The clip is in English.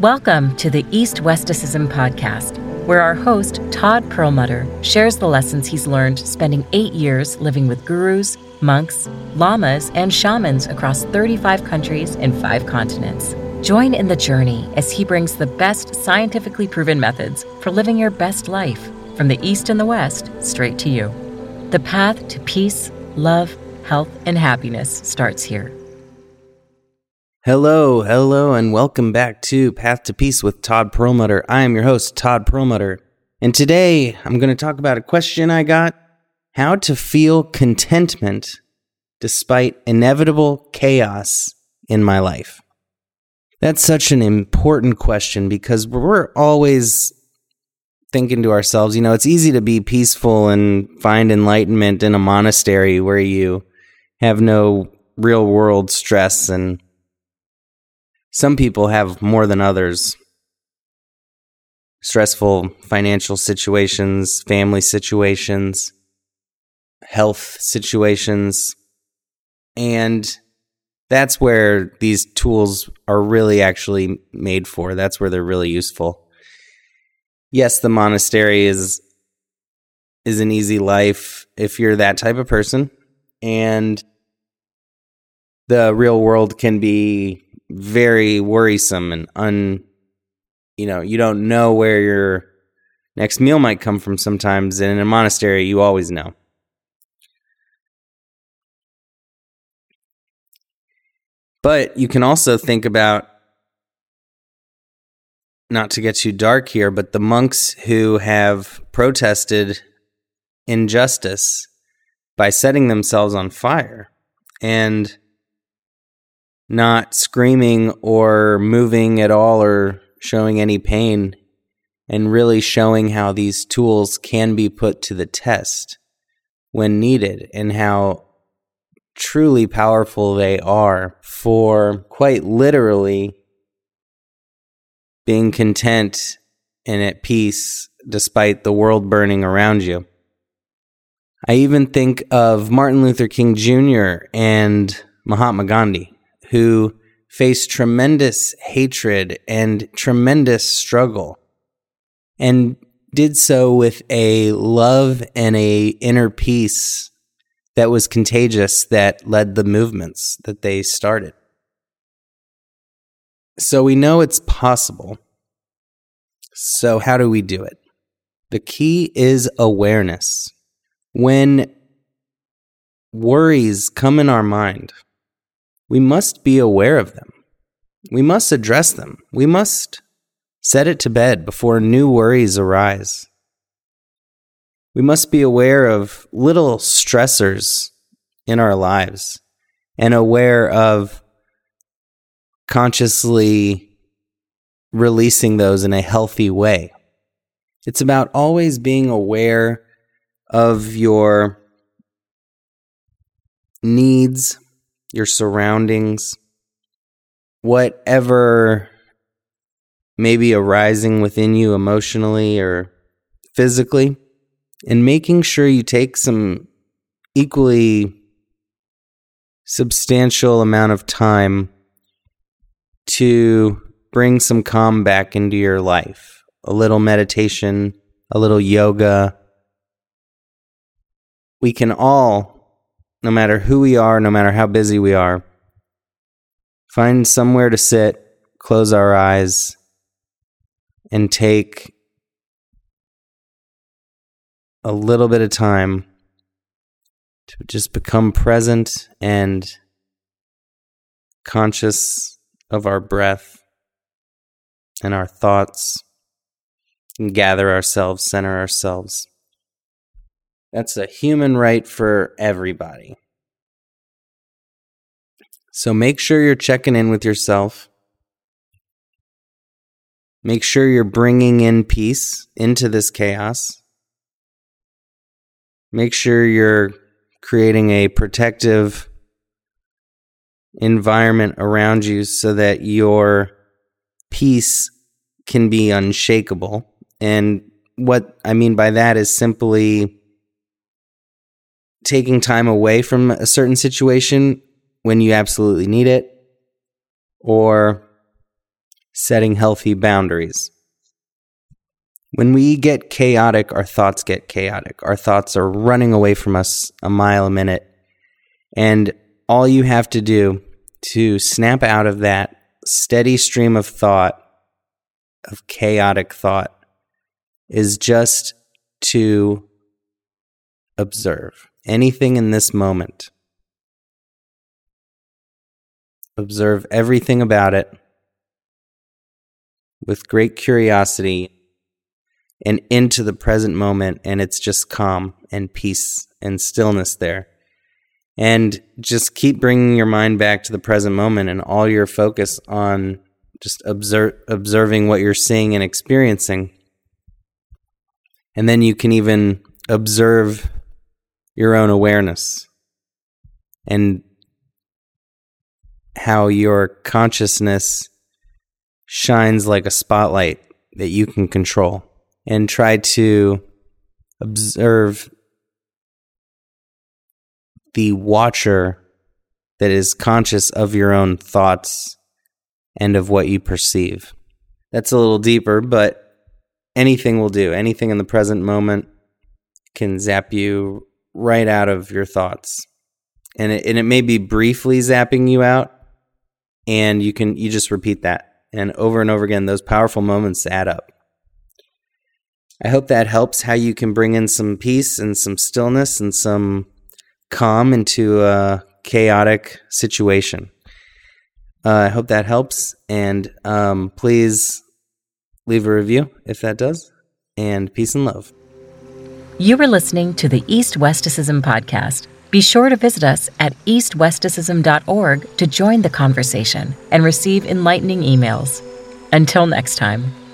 Welcome to the East Westicism podcast, where our host, Todd Perlmutter, shares the lessons he's learned spending eight years living with gurus, monks, lamas, and shamans across 35 countries and five continents. Join in the journey as he brings the best scientifically proven methods for living your best life from the East and the West straight to you. The path to peace, love, health, and happiness starts here. Hello, hello, and welcome back to Path to Peace with Todd Perlmutter. I am your host, Todd Perlmutter, and today I'm going to talk about a question I got how to feel contentment despite inevitable chaos in my life. That's such an important question because we're always thinking to ourselves, you know, it's easy to be peaceful and find enlightenment in a monastery where you have no real world stress and some people have more than others. Stressful financial situations, family situations, health situations. And that's where these tools are really actually made for. That's where they're really useful. Yes, the monastery is is an easy life if you're that type of person and the real world can be very worrisome and un you know you don't know where your next meal might come from sometimes. And in a monastery you always know. But you can also think about not to get too dark here but the monks who have protested injustice by setting themselves on fire. And not screaming or moving at all or showing any pain and really showing how these tools can be put to the test when needed and how truly powerful they are for quite literally being content and at peace despite the world burning around you. I even think of Martin Luther King Jr. and Mahatma Gandhi who faced tremendous hatred and tremendous struggle and did so with a love and a inner peace that was contagious that led the movements that they started. So we know it's possible. So how do we do it? The key is awareness. When worries come in our mind, we must be aware of them. We must address them. We must set it to bed before new worries arise. We must be aware of little stressors in our lives and aware of consciously releasing those in a healthy way. It's about always being aware of your needs your surroundings, whatever may be arising within you emotionally or physically, and making sure you take some equally substantial amount of time to bring some calm back into your life. A little meditation, a little yoga. We can all no matter who we are, no matter how busy we are, find somewhere to sit, close our eyes, and take a little bit of time to just become present and conscious of our breath and our thoughts and gather ourselves, center ourselves. That's a human right for everybody. So make sure you're checking in with yourself. Make sure you're bringing in peace into this chaos. Make sure you're creating a protective environment around you so that your peace can be unshakable. And what I mean by that is simply taking time away from a certain situation when you absolutely need it, or setting healthy boundaries. When we get chaotic, our thoughts get chaotic. Our thoughts are running away from us a mile a minute. And all you have to do to snap out of that steady stream of thought, of chaotic thought, is just to observe anything in this moment. Observe everything about it with great curiosity and into the present moment, and it's just calm and peace and stillness there. And just keep bringing your mind back to the present moment and all your focus on just observe, observing what you're seeing and experiencing. And then you can even observe your own awareness and how your consciousness shines like a spotlight that you can control and try to observe the watcher that is conscious of your own thoughts and of what you perceive. That's a little deeper, but anything will do. Anything in the present moment can zap you right out of your thoughts. And it, and it may be briefly zapping you out, and you can you just repeat that and over and over again. Those powerful moments add up. I hope that helps how you can bring in some peace and some stillness and some calm into a chaotic situation. Uh, I hope that helps, and um, please leave a review if that does. And peace and love. You are listening to the East Westicism podcast. Be sure to visit us at eastwesticism.org to join the conversation and receive enlightening emails. Until next time.